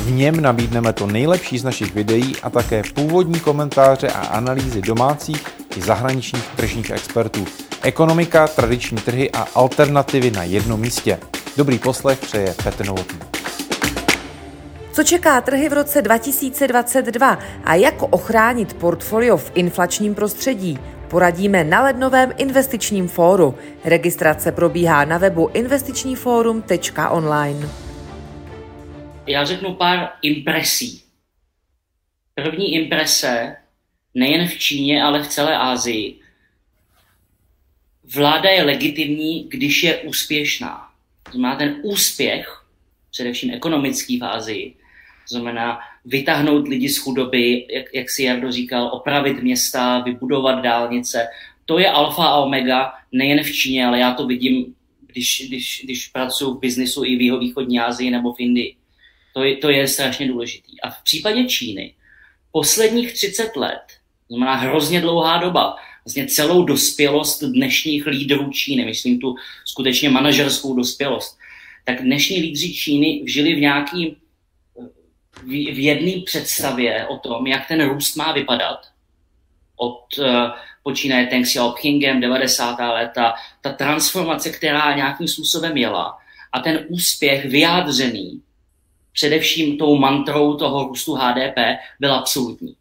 V něm nabídneme to nejlepší z našich videí a také původní komentáře a analýzy domácích i zahraničních tržních expertů. Ekonomika, tradiční trhy a alternativy na jednom místě. Dobrý poslech přeje Petr Novotný. Co čeká trhy v roce 2022 a jak ochránit portfolio v inflačním prostředí? Poradíme na lednovém investičním fóru. Registrace probíhá na webu investičníforum.online. Já řeknu pár impresí. První imprese, nejen v Číně, ale v celé Asii. Vláda je legitimní, když je úspěšná. To znamená ten úspěch, především ekonomický v Asii, to znamená vytáhnout lidi z chudoby, jak, jak si Jardo říkal, opravit města, vybudovat dálnice. To je alfa a omega nejen v Číně, ale já to vidím, když, když, když pracuji v biznisu i v východní Asii nebo v Indii. To je, to je strašně důležitý. A v případě Číny posledních 30 let, znamená hrozně dlouhá doba, vlastně celou dospělost dnešních lídrů Číny, myslím tu skutečně manažerskou dospělost, tak dnešní lídři Číny žili v nějaký v, jedné představě o tom, jak ten růst má vypadat od uh, počínaje Teng Xiaopingem 90. léta, ta transformace, která nějakým způsobem jela a ten úspěch vyjádřený především tou mantrou toho růstu HDP byl absolutní.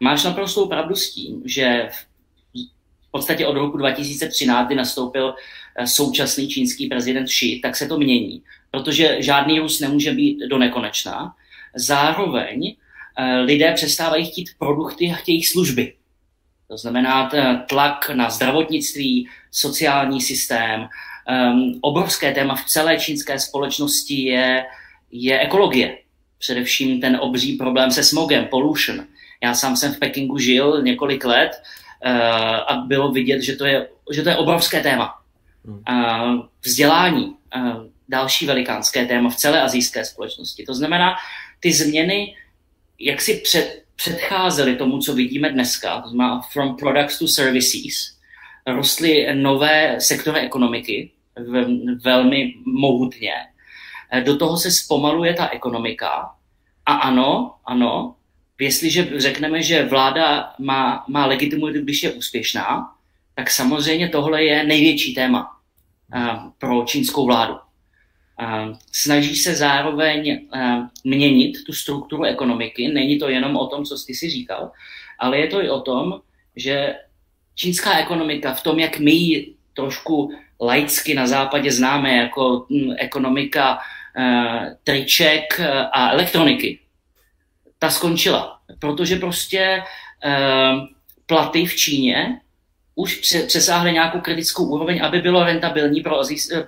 Máš naprostou pravdu s tím, že v podstatě od roku 2013, kdy nastoupil eh, současný čínský prezident Xi, tak se to mění, protože žádný růst nemůže být do nekonečna. Zároveň eh, lidé přestávají chtít produkty a chtějí služby. To znamená tlak na zdravotnictví, sociální systém. Um, obrovské téma v celé čínské společnosti je, je ekologie. Především ten obří problém se smogem, pollution. Já sám jsem v Pekingu žil několik let uh, a bylo vidět, že to je, že to je obrovské téma. Uh, vzdělání, uh, další velikánské téma v celé azijské společnosti. To znamená, ty změny jak si před, předcházely tomu, co vidíme dneska, to znamená from products to services, rostly nové sektory ekonomiky velmi mohutně. Do toho se zpomaluje ta ekonomika a ano, ano, jestliže řekneme, že vláda má, má legitimitu, když je úspěšná, tak samozřejmě tohle je největší téma uh, pro čínskou vládu. Snaží se zároveň měnit tu strukturu ekonomiky. Není to jenom o tom, co jsi si říkal, ale je to i o tom, že čínská ekonomika v tom, jak my ji trošku laicky na západě známe jako hm, ekonomika triček a elektroniky, ta skončila. Protože prostě platy v Číně už přesáhly nějakou kritickou úroveň, aby bylo rentabilní pro,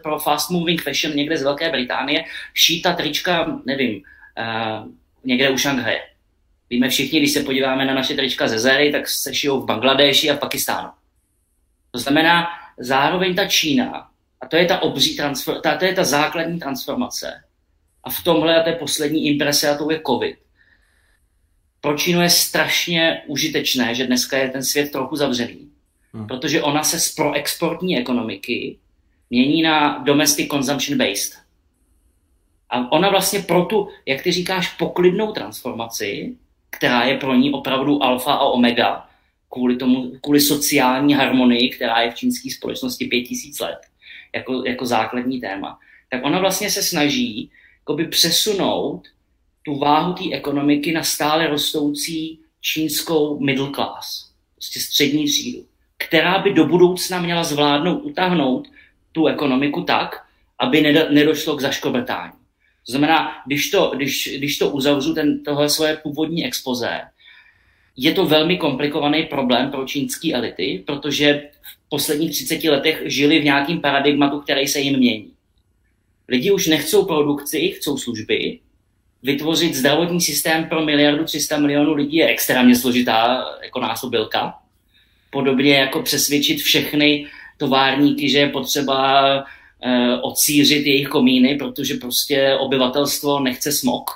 pro fast moving fashion někde z Velké Británie šít ta trička, nevím, někde u Šanghaje. Víme všichni, když se podíváme na naše trička ze Zery, tak se šijou v Bangladeši a v Pakistánu. To znamená, zároveň ta Čína, a to je ta obří transfer, ta, to je ta základní transformace, a v tomhle, a je poslední imprese, a to je COVID. Pro Čínu je strašně užitečné, že dneska je ten svět trochu zavřený Hmm. Protože ona se z proexportní ekonomiky mění na domestic consumption based. A ona vlastně pro tu, jak ty říkáš, poklidnou transformaci, která je pro ní opravdu alfa a omega, kvůli, tomu, kvůli sociální harmonii, která je v čínské společnosti pět tisíc let, jako, jako základní téma, tak ona vlastně se snaží jakoby přesunout tu váhu té ekonomiky na stále rostoucí čínskou middle class, prostě střední třídu která by do budoucna měla zvládnout, utáhnout tu ekonomiku tak, aby nedošlo k zaškobrtání. To znamená, když to, když, když to uzavřu, ten, tohle svoje původní expoze, je to velmi komplikovaný problém pro čínské elity, protože v posledních 30 letech žili v nějakém paradigmatu, který se jim mění. Lidi už nechcou produkci, chcou služby vytvořit zdravotní systém pro miliardu 300 milionů lidí je extrémně složitá jako násobilka. Podobně jako přesvědčit všechny továrníky, že je potřeba eh, odsířit jejich komíny, protože prostě obyvatelstvo nechce smog.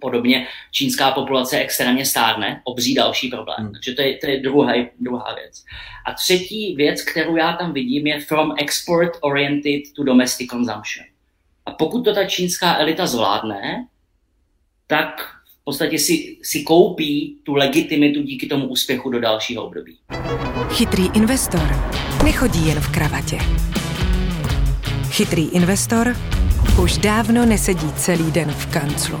Podobně čínská populace extrémně stárne, obří další problém. Hmm. Takže to je, to je druhá, druhá věc. A třetí věc, kterou já tam vidím, je from export oriented to domestic consumption. A pokud to ta čínská elita zvládne, tak v podstatě si, si koupí tu legitimitu díky tomu úspěchu do dalšího období. Chytrý investor nechodí jen v kravatě. Chytrý investor už dávno nesedí celý den v kanclu.